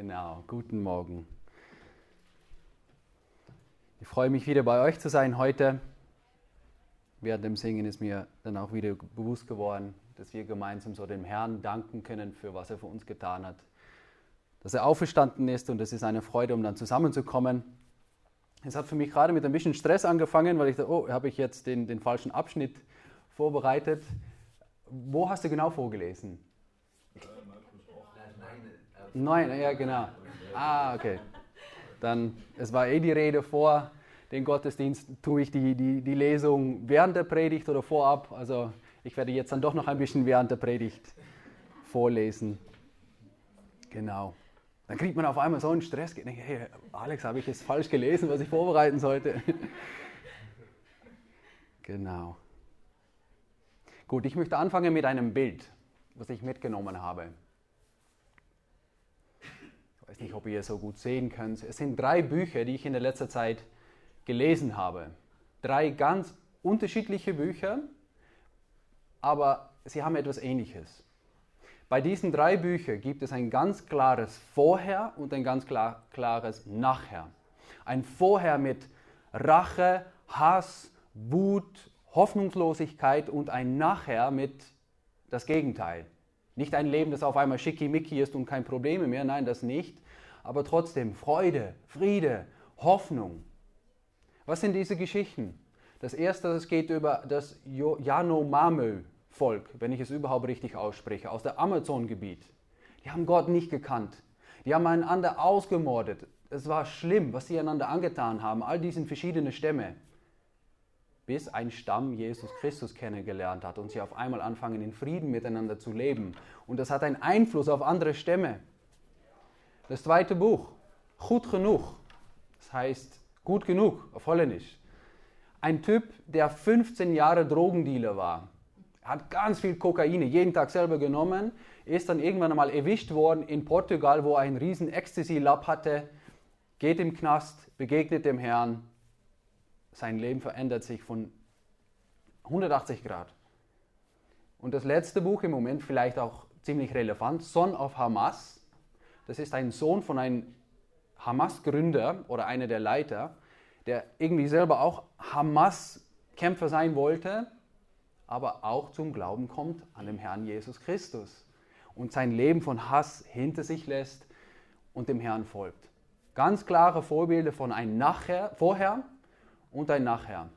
Genau, guten Morgen. Ich freue mich wieder bei euch zu sein heute. Während dem Singen ist mir dann auch wieder bewusst geworden, dass wir gemeinsam so dem Herrn danken können für was er für uns getan hat. Dass er auferstanden ist und es ist eine Freude, um dann zusammenzukommen. Es hat für mich gerade mit ein bisschen Stress angefangen, weil ich dachte, oh, habe ich jetzt den, den falschen Abschnitt vorbereitet. Wo hast du genau vorgelesen? Nein, ja, genau. Ah, okay. Dann, es war eh die Rede vor den Gottesdienst, tue ich die, die, die Lesung während der Predigt oder vorab. Also ich werde jetzt dann doch noch ein bisschen während der Predigt vorlesen. Genau. Dann kriegt man auf einmal so einen Stress. Hey, Alex, habe ich jetzt falsch gelesen, was ich vorbereiten sollte? genau. Gut, ich möchte anfangen mit einem Bild, was ich mitgenommen habe weiß nicht, ob ihr so gut sehen könnt. Es sind drei Bücher, die ich in der letzten Zeit gelesen habe. Drei ganz unterschiedliche Bücher, aber sie haben etwas Ähnliches. Bei diesen drei Büchern gibt es ein ganz klares Vorher und ein ganz klar, klares Nachher. Ein Vorher mit Rache, Hass, Wut, Hoffnungslosigkeit und ein Nachher mit das Gegenteil. Nicht ein Leben, das auf einmal schickimicki ist und kein Probleme mehr, nein, das nicht. Aber trotzdem Freude, Friede, Hoffnung. Was sind diese Geschichten? Das erste, das geht über das Yanomami-Volk, wenn ich es überhaupt richtig ausspreche, aus dem Amazon-Gebiet. Die haben Gott nicht gekannt. Die haben einander ausgemordet. Es war schlimm, was sie einander angetan haben, all diesen verschiedenen Stämme bis ein Stamm Jesus Christus kennengelernt hat und sie auf einmal anfangen, in Frieden miteinander zu leben. Und das hat einen Einfluss auf andere Stämme. Das zweite Buch, Gut genug, das heißt gut genug auf Holländisch. Ein Typ, der 15 Jahre Drogendealer war, hat ganz viel Kokain jeden Tag selber genommen, ist dann irgendwann einmal erwischt worden in Portugal, wo er ein riesen Ecstasy-Lab hatte, geht im Knast, begegnet dem Herrn sein Leben verändert sich von 180 Grad. Und das letzte Buch im Moment vielleicht auch ziemlich relevant, Son of Hamas. Das ist ein Sohn von einem Hamas-Gründer oder einer der Leiter, der irgendwie selber auch Hamas-Kämpfer sein wollte, aber auch zum Glauben kommt an den Herrn Jesus Christus und sein Leben von Hass hinter sich lässt und dem Herrn folgt. Ganz klare Vorbilder von einem Nachher, Vorher und ein Nachher.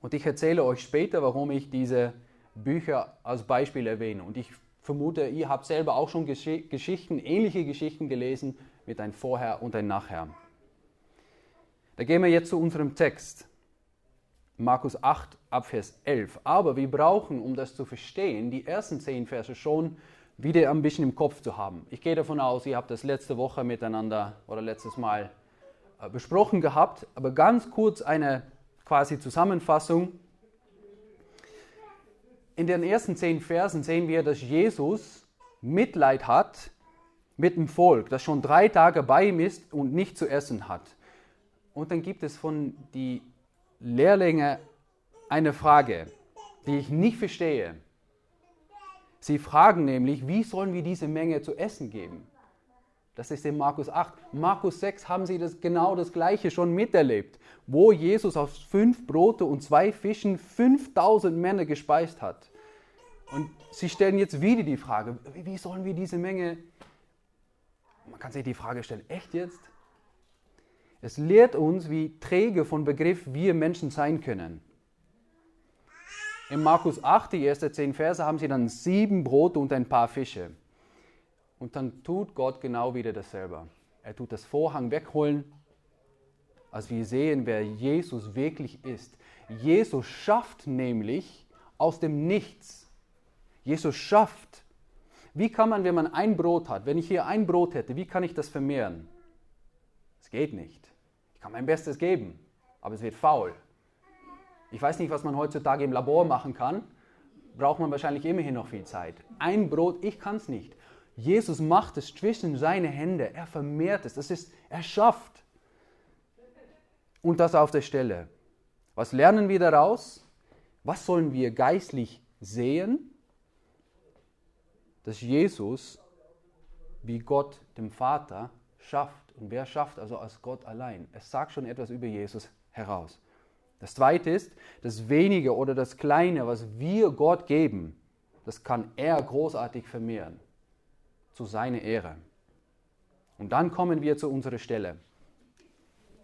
Und ich erzähle euch später, warum ich diese Bücher als Beispiel erwähne. Und ich vermute, ihr habt selber auch schon Geschichten, ähnliche Geschichten gelesen mit ein Vorher und ein Nachher. Da gehen wir jetzt zu unserem Text. Markus 8, Abvers 11. Aber wir brauchen, um das zu verstehen, die ersten zehn Verse schon wieder ein bisschen im Kopf zu haben. Ich gehe davon aus, ihr habt das letzte Woche miteinander oder letztes Mal äh, besprochen gehabt, aber ganz kurz eine quasi Zusammenfassung. In den ersten zehn Versen sehen wir, dass Jesus Mitleid hat mit dem Volk, das schon drei Tage bei ihm ist und nicht zu essen hat. Und dann gibt es von die Lehrlinge eine Frage, die ich nicht verstehe. Sie fragen nämlich, wie sollen wir diese Menge zu essen geben? Das ist in Markus 8. Markus 6 haben sie das, genau das Gleiche schon miterlebt, wo Jesus aus fünf Brote und zwei Fischen 5000 Männer gespeist hat. Und sie stellen jetzt wieder die Frage, wie sollen wir diese Menge, man kann sich die Frage stellen, echt jetzt? Es lehrt uns, wie träge von Begriff wir Menschen sein können. In Markus 8, die ersten zehn Verse, haben sie dann sieben Brote und ein paar Fische. Und dann tut Gott genau wieder dasselbe. Er tut das Vorhang wegholen, als wir sehen, wer Jesus wirklich ist. Jesus schafft nämlich aus dem Nichts. Jesus schafft. Wie kann man, wenn man ein Brot hat, wenn ich hier ein Brot hätte, wie kann ich das vermehren? Es geht nicht. Ich kann mein Bestes geben, aber es wird faul. Ich weiß nicht, was man heutzutage im Labor machen kann. Braucht man wahrscheinlich immerhin noch viel Zeit. Ein Brot, ich kann es nicht. Jesus macht es zwischen seine Hände. Er vermehrt es. Das ist, er schafft. Und das auf der Stelle. Was lernen wir daraus? Was sollen wir geistlich sehen? Dass Jesus wie Gott dem Vater schafft. Und wer schafft also als Gott allein? Es sagt schon etwas über Jesus heraus. Das zweite ist, das Wenige oder das Kleine, was wir Gott geben, das kann er großartig vermehren. Zu seiner Ehre. Und dann kommen wir zu unserer Stelle.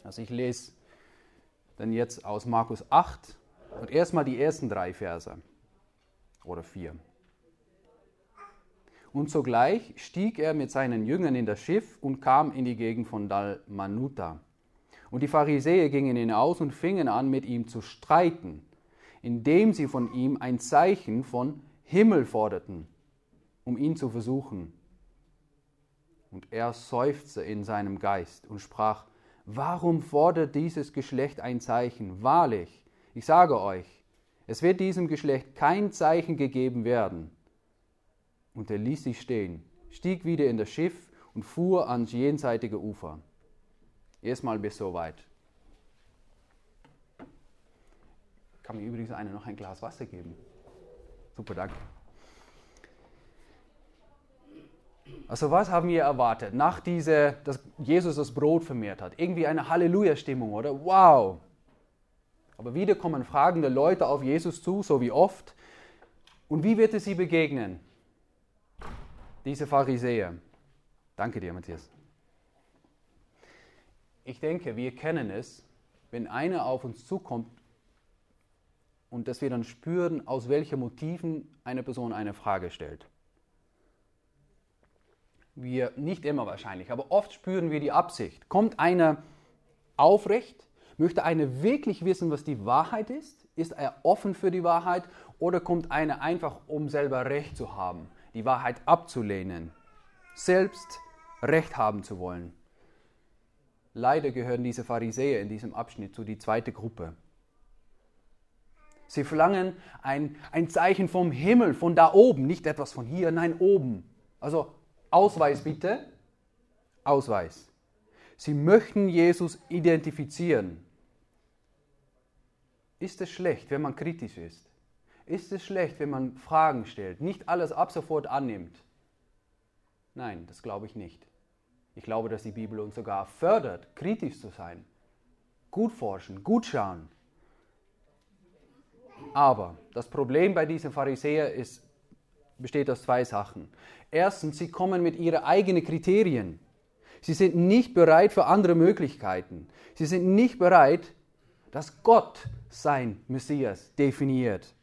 Also ich lese dann jetzt aus Markus 8 und erstmal die ersten drei Verse oder vier. Und sogleich stieg er mit seinen Jüngern in das Schiff und kam in die Gegend von Dalmanuta. Und die Pharisäer gingen hinaus und fingen an, mit ihm zu streiten, indem sie von ihm ein Zeichen von Himmel forderten, um ihn zu versuchen. Und er seufzte in seinem Geist und sprach, Warum fordert dieses Geschlecht ein Zeichen? Wahrlich, ich sage euch, es wird diesem Geschlecht kein Zeichen gegeben werden. Und er ließ sich stehen, stieg wieder in das Schiff und fuhr ans jenseitige Ufer. Erstmal bis soweit. Kann mir übrigens einer noch ein Glas Wasser geben? Super, danke. Also was haben wir erwartet, nach dieser, dass Jesus das Brot vermehrt hat? Irgendwie eine Halleluja-Stimmung, oder? Wow! Aber wieder kommen fragende Leute auf Jesus zu, so wie oft. Und wie wird es sie begegnen? Diese Pharisäer. Danke dir, Matthias. Ich denke, wir kennen es, wenn einer auf uns zukommt und dass wir dann spüren, aus welchen Motiven eine Person eine Frage stellt. Wir, nicht immer wahrscheinlich, aber oft spüren wir die Absicht. Kommt einer aufrecht, möchte einer wirklich wissen, was die Wahrheit ist? Ist er offen für die Wahrheit oder kommt einer einfach, um selber Recht zu haben, die Wahrheit abzulehnen, selbst Recht haben zu wollen? Leider gehören diese Pharisäer in diesem Abschnitt zu die zweite Gruppe. Sie verlangen ein, ein Zeichen vom Himmel, von da oben, nicht etwas von hier, nein, oben. Also Ausweis bitte. Ausweis. Sie möchten Jesus identifizieren. Ist es schlecht, wenn man kritisch ist? Ist es schlecht, wenn man Fragen stellt, nicht alles ab sofort annimmt? Nein, das glaube ich nicht. Ich glaube, dass die Bibel uns sogar fördert, kritisch zu sein, gut forschen, gut schauen. Aber das Problem bei diesem Pharisäer ist, besteht aus zwei Sachen. Erstens, sie kommen mit ihren eigenen Kriterien. Sie sind nicht bereit für andere Möglichkeiten. Sie sind nicht bereit, dass Gott sein Messias definiert.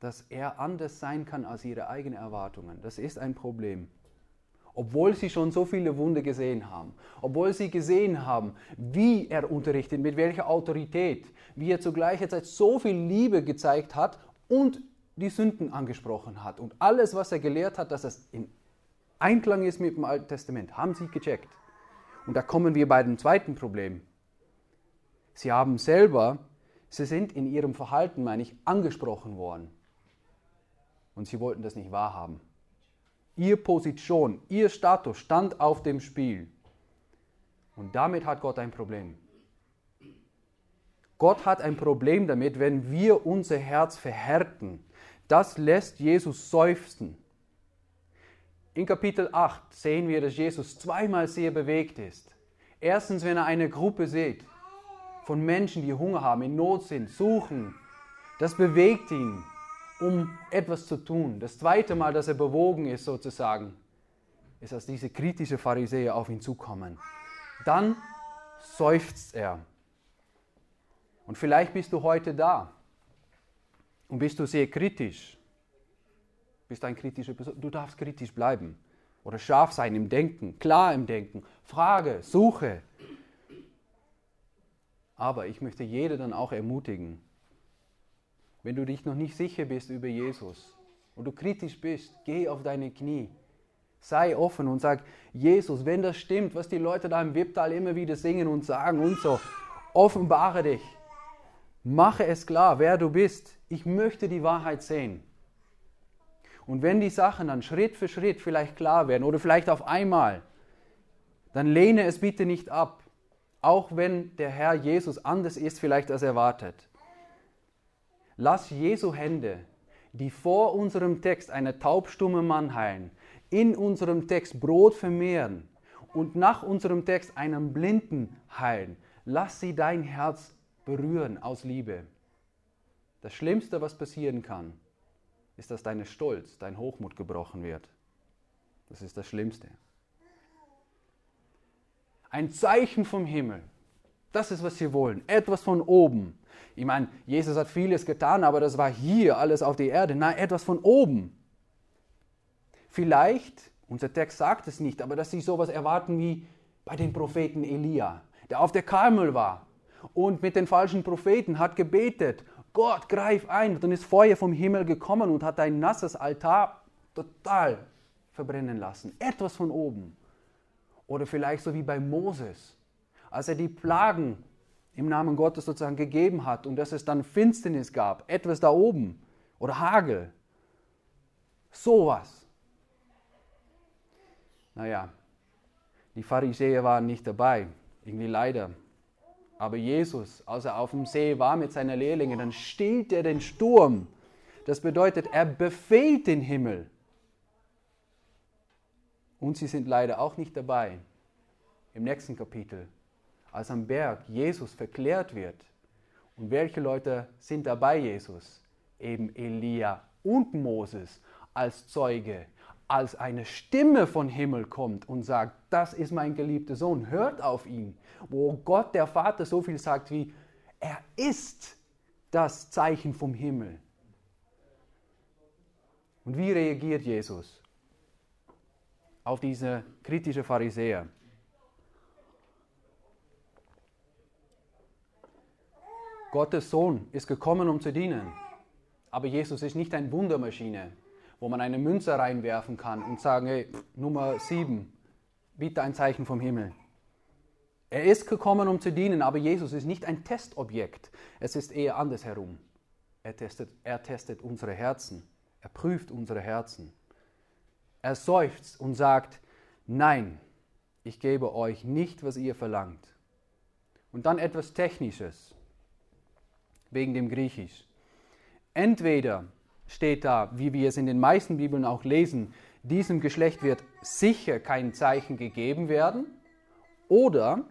Dass er anders sein kann als ihre eigenen Erwartungen. Das ist ein Problem obwohl sie schon so viele Wunder gesehen haben, obwohl sie gesehen haben, wie er unterrichtet, mit welcher Autorität, wie er zur gleichen Zeit so viel Liebe gezeigt hat und die Sünden angesprochen hat und alles, was er gelehrt hat, dass es in Einklang ist mit dem Alten Testament, haben sie gecheckt. Und da kommen wir bei dem zweiten Problem. Sie haben selber, sie sind in ihrem Verhalten, meine ich, angesprochen worden. Und sie wollten das nicht wahrhaben. Ihr Position, ihr Status stand auf dem Spiel. Und damit hat Gott ein Problem. Gott hat ein Problem damit, wenn wir unser Herz verhärten. Das lässt Jesus seufzen. In Kapitel 8 sehen wir, dass Jesus zweimal sehr bewegt ist. Erstens, wenn er eine Gruppe sieht von Menschen, die Hunger haben, in Not sind, suchen. Das bewegt ihn um etwas zu tun. Das zweite Mal, dass er bewogen ist, sozusagen, ist, als diese kritische Pharisäer auf ihn zukommen. Dann seufzt er. Und vielleicht bist du heute da und bist du sehr kritisch. Bist ein kritischer Person. Du darfst kritisch bleiben oder scharf sein im Denken, klar im Denken. Frage, suche. Aber ich möchte jeder dann auch ermutigen, wenn du dich noch nicht sicher bist über Jesus und du kritisch bist, geh auf deine Knie. Sei offen und sag, Jesus, wenn das stimmt, was die Leute da im Wipptal immer wieder singen und sagen und so, offenbare dich. Mache es klar, wer du bist. Ich möchte die Wahrheit sehen. Und wenn die Sachen dann Schritt für Schritt vielleicht klar werden oder vielleicht auf einmal, dann lehne es bitte nicht ab, auch wenn der Herr Jesus anders ist vielleicht als erwartet. Lass Jesu Hände, die vor unserem Text eine taubstumme Mann heilen, in unserem Text Brot vermehren und nach unserem Text einen Blinden heilen. Lass sie dein Herz berühren aus Liebe. Das Schlimmste, was passieren kann, ist, dass dein Stolz, dein Hochmut gebrochen wird. Das ist das Schlimmste. Ein Zeichen vom Himmel. Das ist, was sie wollen. Etwas von oben. Ich meine, Jesus hat vieles getan, aber das war hier alles auf der Erde. Nein, etwas von oben. Vielleicht, unser Text sagt es nicht, aber dass sie sowas erwarten wie bei den Propheten Elia, der auf der Karmel war und mit den falschen Propheten hat gebetet, Gott, greif ein. Dann ist Feuer vom Himmel gekommen und hat ein nasses Altar total verbrennen lassen. Etwas von oben. Oder vielleicht so wie bei Moses, als er die Plagen im Namen Gottes sozusagen gegeben hat und dass es dann Finsternis gab, etwas da oben oder Hagel. Sowas. Naja, die Pharisäer waren nicht dabei, irgendwie leider. Aber Jesus, als er auf dem See war mit seinen Lehrlingen, dann stillt er den Sturm. Das bedeutet, er befehlt den Himmel. Und sie sind leider auch nicht dabei im nächsten Kapitel, als am Berg Jesus verklärt wird. Und welche Leute sind dabei, Jesus? Eben Elia und Moses als Zeuge, als eine Stimme von Himmel kommt und sagt, das ist mein geliebter Sohn, hört auf ihn. Wo Gott der Vater so viel sagt wie, er ist das Zeichen vom Himmel. Und wie reagiert Jesus? auf diese kritische Pharisäer. Gottes Sohn ist gekommen, um zu dienen. Aber Jesus ist nicht eine Wundermaschine, wo man eine Münze reinwerfen kann und sagen, hey, Nummer 7, bitte ein Zeichen vom Himmel. Er ist gekommen, um zu dienen, aber Jesus ist nicht ein Testobjekt. Es ist eher andersherum. Er testet, er testet unsere Herzen. Er prüft unsere Herzen. Er seufzt und sagt, nein, ich gebe euch nicht, was ihr verlangt. Und dann etwas Technisches, wegen dem Griechisch. Entweder steht da, wie wir es in den meisten Bibeln auch lesen, diesem Geschlecht wird sicher kein Zeichen gegeben werden, oder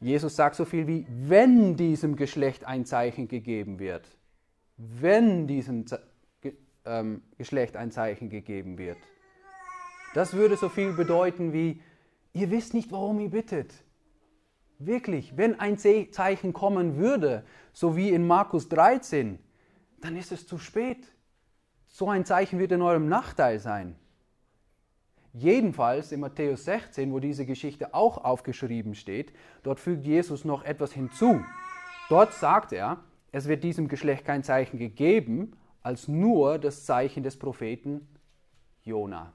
Jesus sagt so viel wie, wenn diesem Geschlecht ein Zeichen gegeben wird. Wenn diesem ähm, Geschlecht ein Zeichen gegeben wird. Das würde so viel bedeuten wie, ihr wisst nicht, warum ihr bittet. Wirklich, wenn ein Zeichen kommen würde, so wie in Markus 13, dann ist es zu spät. So ein Zeichen wird in eurem Nachteil sein. Jedenfalls in Matthäus 16, wo diese Geschichte auch aufgeschrieben steht, dort fügt Jesus noch etwas hinzu. Dort sagt er, es wird diesem Geschlecht kein Zeichen gegeben, als nur das Zeichen des Propheten Jona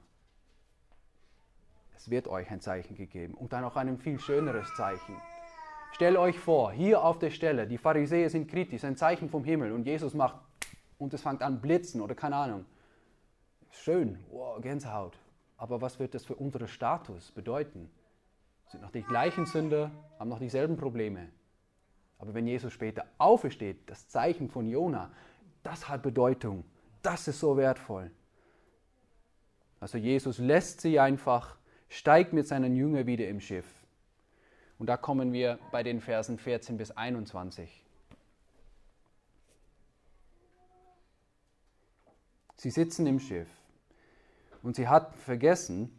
es wird euch ein Zeichen gegeben und dann auch ein viel schöneres Zeichen. Stellt euch vor, hier auf der Stelle, die Pharisäer sind kritisch, ein Zeichen vom Himmel und Jesus macht und es fängt an blitzen oder keine Ahnung. Schön, wow, Gänsehaut. Aber was wird das für unseren Status bedeuten? Sind noch die gleichen Sünder, haben noch dieselben Probleme. Aber wenn Jesus später aufersteht, das Zeichen von Jona, das hat Bedeutung. Das ist so wertvoll. Also Jesus lässt sie einfach steigt mit seinen Jüngern wieder im Schiff. Und da kommen wir bei den Versen 14 bis 21. Sie sitzen im Schiff und sie hatten vergessen,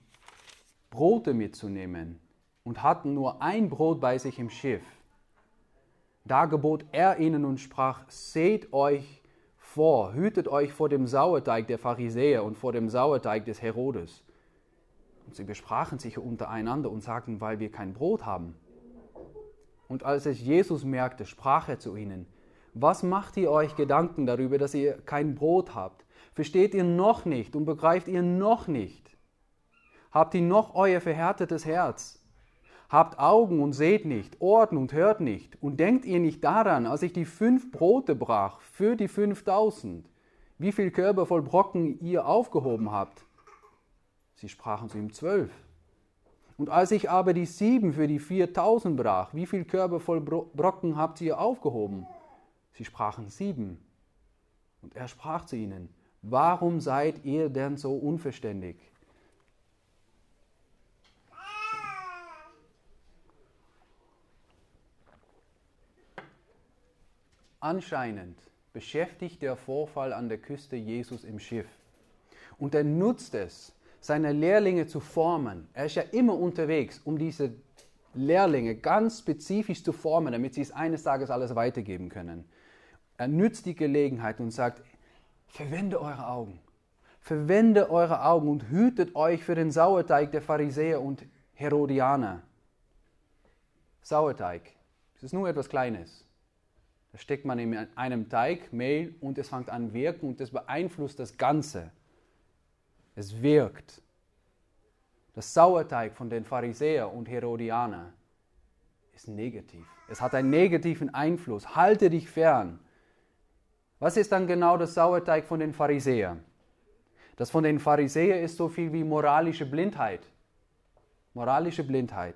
Brote mitzunehmen und hatten nur ein Brot bei sich im Schiff. Da gebot er ihnen und sprach, seht euch vor, hütet euch vor dem Sauerteig der Pharisäer und vor dem Sauerteig des Herodes. Und sie besprachen sich untereinander und sagten, weil wir kein Brot haben. Und als es Jesus merkte, sprach er zu ihnen, was macht ihr euch Gedanken darüber, dass ihr kein Brot habt? Versteht ihr noch nicht und begreift ihr noch nicht? Habt ihr noch euer verhärtetes Herz? Habt Augen und seht nicht, Ohren und hört nicht. Und denkt ihr nicht daran, als ich die fünf Brote brach für die fünftausend, wie viel Körper voll Brocken ihr aufgehoben habt? Sie sprachen zu ihm zwölf. Und als ich aber die sieben für die viertausend brach, wie viel Körbe voll Brocken habt ihr aufgehoben? Sie sprachen sieben. Und er sprach zu ihnen, warum seid ihr denn so unverständig? Anscheinend beschäftigt der Vorfall an der Küste Jesus im Schiff. Und er nutzt es, seine Lehrlinge zu formen. Er ist ja immer unterwegs, um diese Lehrlinge ganz spezifisch zu formen, damit sie es eines Tages alles weitergeben können. Er nützt die Gelegenheit und sagt, verwende eure Augen. Verwende eure Augen und hütet euch für den Sauerteig der Pharisäer und Herodianer. Sauerteig, das ist nur etwas Kleines. Da steckt man in einem Teig Mehl und es fängt an wirken und das beeinflusst das Ganze. Es wirkt. Das Sauerteig von den Pharisäern und Herodianern ist negativ. Es hat einen negativen Einfluss. Halte dich fern. Was ist dann genau das Sauerteig von den Pharisäern? Das von den Pharisäern ist so viel wie moralische Blindheit. Moralische Blindheit.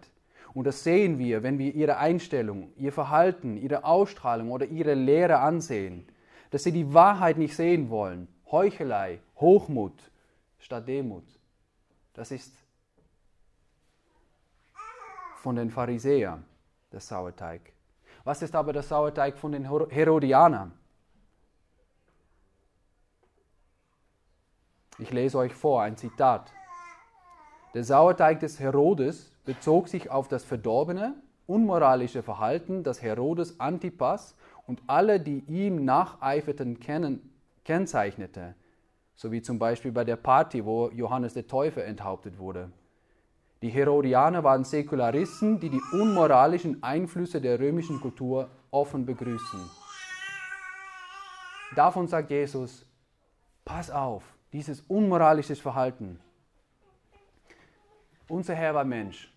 Und das sehen wir, wenn wir ihre Einstellung, ihr Verhalten, ihre Ausstrahlung oder ihre Lehre ansehen, dass sie die Wahrheit nicht sehen wollen. Heuchelei, Hochmut statt Demut. Das ist von den Pharisäern der Sauerteig. Was ist aber der Sauerteig von den Herodianern? Ich lese euch vor ein Zitat. Der Sauerteig des Herodes bezog sich auf das verdorbene, unmoralische Verhalten, das Herodes Antipas und alle, die ihm nacheiferten, kennzeichnete, so wie zum Beispiel bei der Party, wo Johannes der Täufer enthauptet wurde. Die Herodianer waren Säkularisten, die die unmoralischen Einflüsse der römischen Kultur offen begrüßen. Davon sagt Jesus, pass auf, dieses unmoralische Verhalten. Unser Herr war Mensch.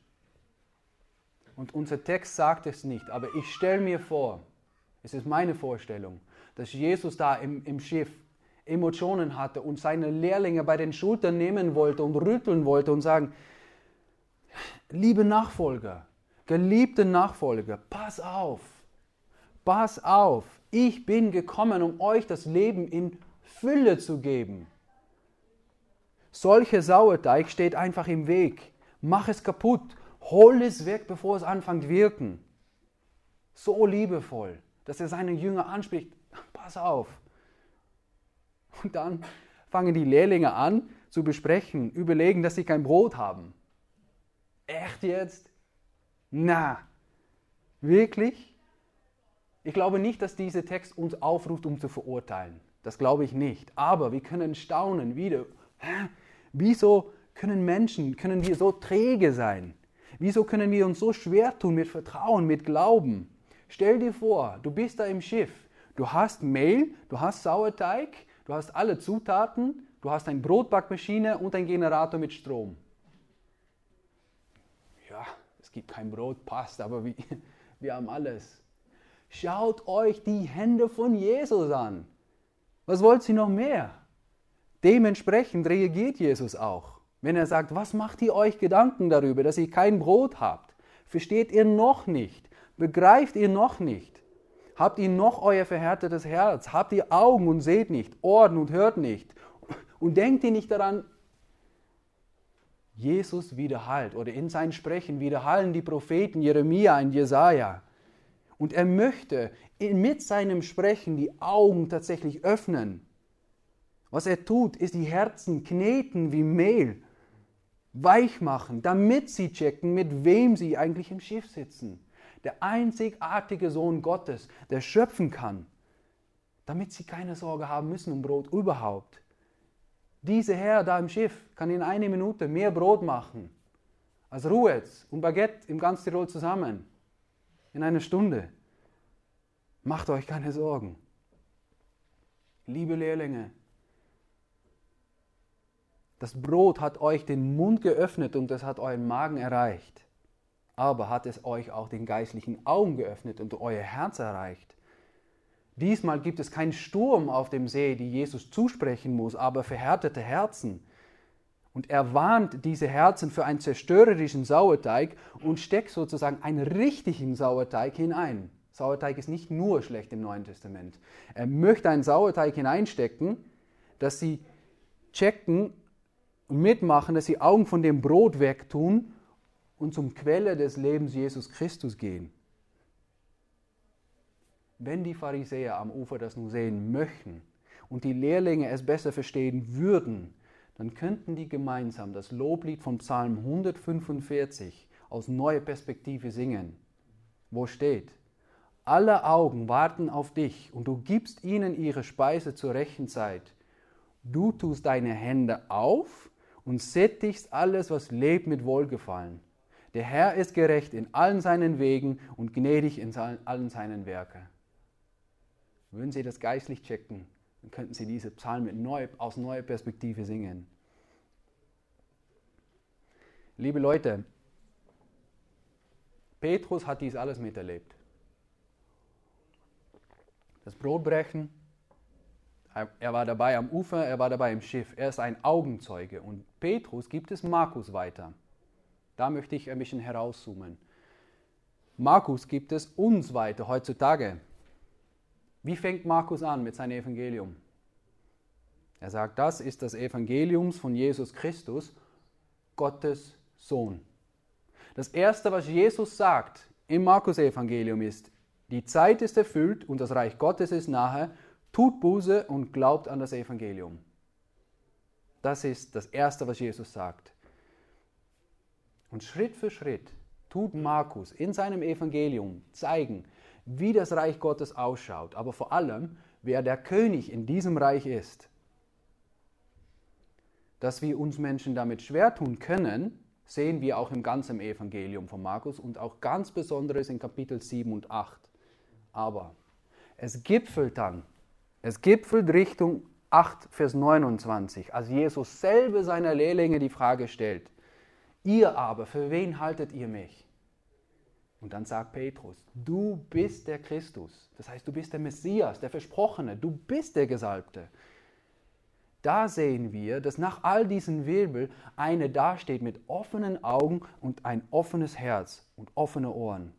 Und unser Text sagt es nicht, aber ich stelle mir vor, es ist meine Vorstellung, dass Jesus da im, im Schiff Emotionen hatte und seine Lehrlinge bei den Schultern nehmen wollte und rütteln wollte und sagen, liebe Nachfolger, geliebte Nachfolger, pass auf, pass auf, ich bin gekommen, um euch das Leben in Fülle zu geben. Solche Sauerteig steht einfach im Weg. Mach es kaputt Hol es weg, bevor es anfängt wirken. So liebevoll, dass er seine Jünger anspricht. Pass auf. Und dann fangen die Lehrlinge an zu besprechen, überlegen, dass sie kein Brot haben. Echt jetzt? Na, wirklich? Ich glaube nicht, dass dieser Text uns aufruft, um zu verurteilen. Das glaube ich nicht. Aber wir können staunen wieder. Hä? Wieso können Menschen, können wir so träge sein? Wieso können wir uns so schwer tun mit Vertrauen, mit Glauben? Stell dir vor, du bist da im Schiff. Du hast Mehl, du hast Sauerteig, du hast alle Zutaten, du hast eine Brotbackmaschine und einen Generator mit Strom. Ja, es gibt kein Brot, passt, aber wir, wir haben alles. Schaut euch die Hände von Jesus an. Was wollt ihr noch mehr? Dementsprechend reagiert Jesus auch. Wenn er sagt, was macht ihr euch Gedanken darüber, dass ihr kein Brot habt? Versteht ihr noch nicht? Begreift ihr noch nicht? Habt ihr noch euer verhärtetes Herz? Habt ihr Augen und seht nicht, Ohren und hört nicht? Und denkt ihr nicht daran, Jesus widerhallt oder in sein Sprechen widerhallen die Propheten Jeremia und Jesaja. Und er möchte mit seinem Sprechen die Augen tatsächlich öffnen. Was er tut, ist die Herzen kneten wie Mehl weich machen, damit sie checken, mit wem sie eigentlich im Schiff sitzen. Der einzigartige Sohn Gottes, der schöpfen kann, damit sie keine Sorge haben müssen um Brot überhaupt. Dieser Herr da im Schiff kann in einer Minute mehr Brot machen als Ruhetz und Baguette im ganz Tirol zusammen. In einer Stunde. Macht euch keine Sorgen. Liebe Lehrlinge, das Brot hat euch den Mund geöffnet und es hat euren Magen erreicht. Aber hat es euch auch den geistlichen Augen geöffnet und euer Herz erreicht. Diesmal gibt es keinen Sturm auf dem See, die Jesus zusprechen muss, aber verhärtete Herzen. Und er warnt diese Herzen für einen zerstörerischen Sauerteig und steckt sozusagen einen richtigen Sauerteig hinein. Sauerteig ist nicht nur schlecht im Neuen Testament. Er möchte einen Sauerteig hineinstecken, dass sie checken, und mitmachen, dass sie Augen von dem Brot wegtun und zum Quelle des Lebens Jesus Christus gehen. Wenn die Pharisäer am Ufer das nun sehen möchten und die Lehrlinge es besser verstehen würden, dann könnten die gemeinsam das Loblied vom Psalm 145 aus neuer Perspektive singen, wo steht, alle Augen warten auf dich und du gibst ihnen ihre Speise zur rechten Zeit. Du tust deine Hände auf und sättigst alles, was lebt, mit Wohlgefallen. Der Herr ist gerecht in allen seinen Wegen und gnädig in allen seinen Werken. Würden Sie das geistlich checken, dann könnten Sie diese Psalmen neu, aus neuer Perspektive singen. Liebe Leute, Petrus hat dies alles miterlebt. Das Brotbrechen, er war dabei am Ufer, er war dabei im Schiff, er ist ein Augenzeuge. Und Petrus gibt es Markus weiter. Da möchte ich ein bisschen herauszoomen. Markus gibt es uns weiter heutzutage. Wie fängt Markus an mit seinem Evangelium? Er sagt, das ist das Evangelium von Jesus Christus, Gottes Sohn. Das Erste, was Jesus sagt im Markus-Evangelium ist, die Zeit ist erfüllt und das Reich Gottes ist nahe, tut Buße und glaubt an das Evangelium. Das ist das Erste, was Jesus sagt. Und Schritt für Schritt tut Markus in seinem Evangelium zeigen, wie das Reich Gottes ausschaut, aber vor allem, wer der König in diesem Reich ist. Dass wir uns Menschen damit schwer tun können, sehen wir auch im ganzen Evangelium von Markus und auch ganz besonderes in Kapitel 7 und 8. Aber es gipfelt dann, es gipfelt Richtung 8, Vers 29, als Jesus selber seiner Lehrlinge die Frage stellt, Ihr aber, für wen haltet ihr mich? Und dann sagt Petrus, du bist der Christus. Das heißt, du bist der Messias, der Versprochene, du bist der Gesalbte. Da sehen wir, dass nach all diesen Wirbel eine dasteht mit offenen Augen und ein offenes Herz und offene Ohren.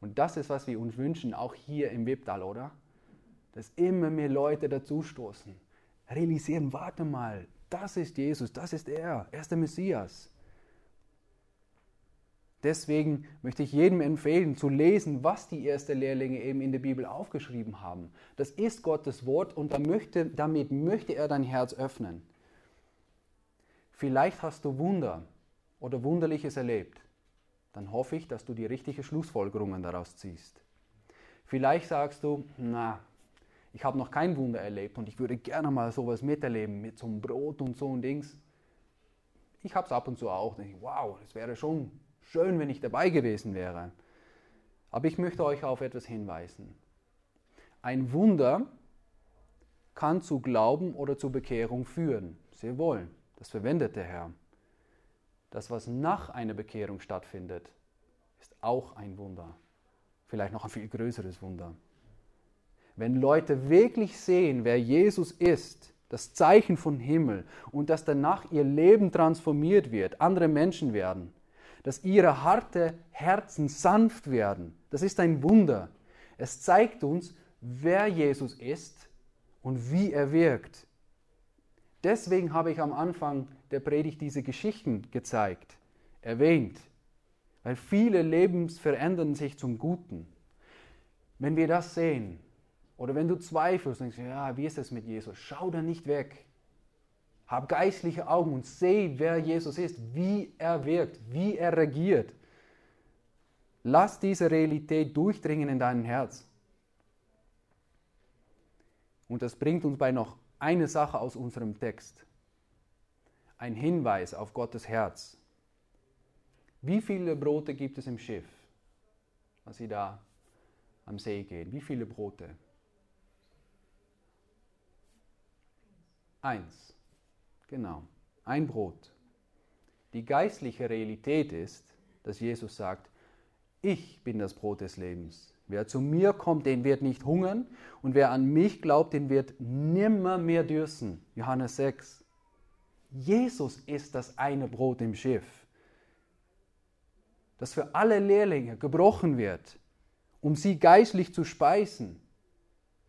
Und das ist, was wir uns wünschen, auch hier im Webdal, oder? Dass immer mehr Leute dazustoßen, realisieren, warte mal, das ist Jesus, das ist er, er ist der Messias. Deswegen möchte ich jedem empfehlen, zu lesen, was die ersten Lehrlinge eben in der Bibel aufgeschrieben haben. Das ist Gottes Wort und damit möchte er dein Herz öffnen. Vielleicht hast du Wunder oder Wunderliches erlebt. Dann hoffe ich, dass du die richtigen Schlussfolgerungen daraus ziehst. Vielleicht sagst du, na, ich habe noch kein Wunder erlebt und ich würde gerne mal sowas miterleben mit so einem Brot und so ein Dings. Ich habe es ab und zu auch. Denke, wow, es wäre schon schön, wenn ich dabei gewesen wäre. Aber ich möchte euch auf etwas hinweisen. Ein Wunder kann zu Glauben oder zur Bekehrung führen. Sehr wohl. Das verwendet der Herr. Das, was nach einer Bekehrung stattfindet, ist auch ein Wunder. Vielleicht noch ein viel größeres Wunder. Wenn Leute wirklich sehen, wer Jesus ist, das Zeichen von Himmel und dass danach ihr Leben transformiert wird, andere Menschen werden, dass ihre harte Herzen sanft werden, das ist ein Wunder. Es zeigt uns, wer Jesus ist und wie er wirkt. Deswegen habe ich am Anfang der Predigt diese Geschichten gezeigt, erwähnt, weil viele Leben verändern sich zum Guten. Wenn wir das sehen, oder wenn du zweifelst denkst, ja, wie ist es mit Jesus? Schau da nicht weg. Hab geistliche Augen und seh, wer Jesus ist, wie er wirkt, wie er regiert. Lass diese Realität durchdringen in dein Herz. Und das bringt uns bei noch eine Sache aus unserem Text. Ein Hinweis auf Gottes Herz. Wie viele Brote gibt es im Schiff, als sie da am See gehen? Wie viele Brote? Eins. Genau. Ein Brot. Die geistliche Realität ist, dass Jesus sagt, ich bin das Brot des Lebens. Wer zu mir kommt, den wird nicht hungern und wer an mich glaubt, den wird nimmer mehr dürsten. Johannes 6. Jesus ist das eine Brot im Schiff, das für alle Lehrlinge gebrochen wird, um sie geistlich zu speisen,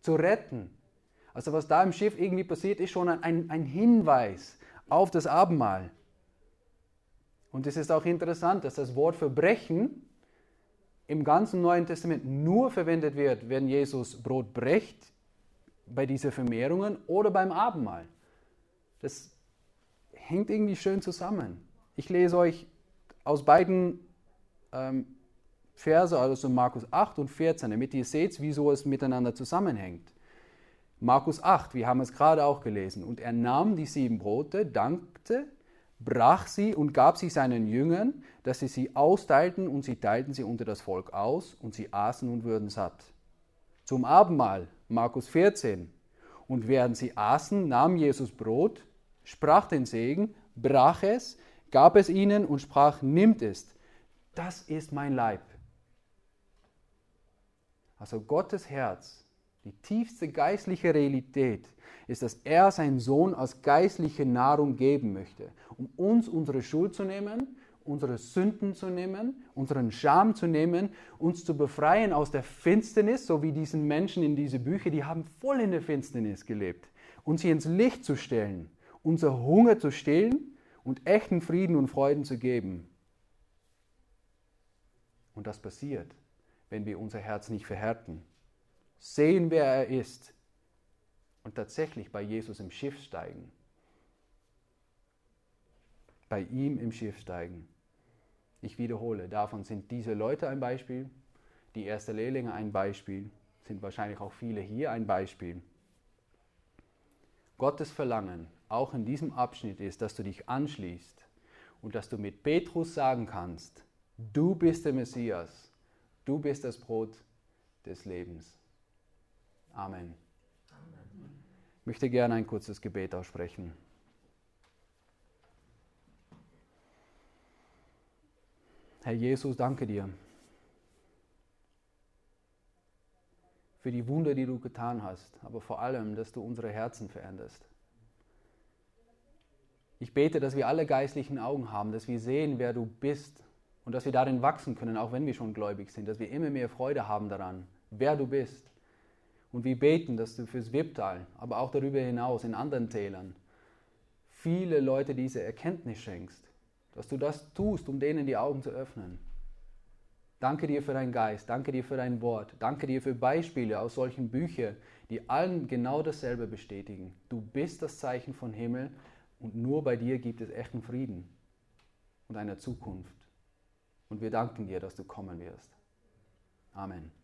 zu retten, also was da im Schiff irgendwie passiert, ist schon ein, ein Hinweis auf das Abendmahl. Und es ist auch interessant, dass das Wort Verbrechen im ganzen Neuen Testament nur verwendet wird, wenn Jesus Brot bricht, bei diesen Vermehrungen oder beim Abendmahl. Das hängt irgendwie schön zusammen. Ich lese euch aus beiden ähm, Verse, also Markus 8 und 14, damit ihr seht, wieso es miteinander zusammenhängt. Markus 8, wir haben es gerade auch gelesen. Und er nahm die sieben Brote, dankte, brach sie und gab sie seinen Jüngern, dass sie sie austeilten und sie teilten sie unter das Volk aus und sie aßen und würden satt. Zum Abendmahl, Markus 14. Und während sie aßen, nahm Jesus Brot, sprach den Segen, brach es, gab es ihnen und sprach, nimmt es. Das ist mein Leib. Also Gottes Herz, die tiefste geistliche Realität ist, dass er seinen Sohn als geistliche Nahrung geben möchte, um uns unsere Schuld zu nehmen, unsere Sünden zu nehmen, unseren Scham zu nehmen, uns zu befreien aus der Finsternis, so wie diesen Menschen in diese Bücher, die haben voll in der Finsternis gelebt, und sie ins Licht zu stellen, unser Hunger zu stillen und echten Frieden und Freuden zu geben. Und das passiert, wenn wir unser Herz nicht verhärten. Sehen, wer er ist und tatsächlich bei Jesus im Schiff steigen. Bei ihm im Schiff steigen. Ich wiederhole, davon sind diese Leute ein Beispiel, die erste Lehrlinge ein Beispiel, sind wahrscheinlich auch viele hier ein Beispiel. Gottes Verlangen, auch in diesem Abschnitt, ist, dass du dich anschließt und dass du mit Petrus sagen kannst, du bist der Messias, du bist das Brot des Lebens. Amen. Ich möchte gerne ein kurzes Gebet aussprechen. Herr Jesus, danke dir für die Wunder, die du getan hast, aber vor allem, dass du unsere Herzen veränderst. Ich bete, dass wir alle geistlichen Augen haben, dass wir sehen, wer du bist und dass wir darin wachsen können, auch wenn wir schon gläubig sind, dass wir immer mehr Freude haben daran, wer du bist. Und wir beten, dass du fürs Wipptal, aber auch darüber hinaus in anderen Tälern, viele Leute diese Erkenntnis schenkst, dass du das tust, um denen die Augen zu öffnen. Danke dir für deinen Geist, danke dir für dein Wort, danke dir für Beispiele aus solchen Büchern, die allen genau dasselbe bestätigen. Du bist das Zeichen von Himmel und nur bei dir gibt es echten Frieden und eine Zukunft. Und wir danken dir, dass du kommen wirst. Amen.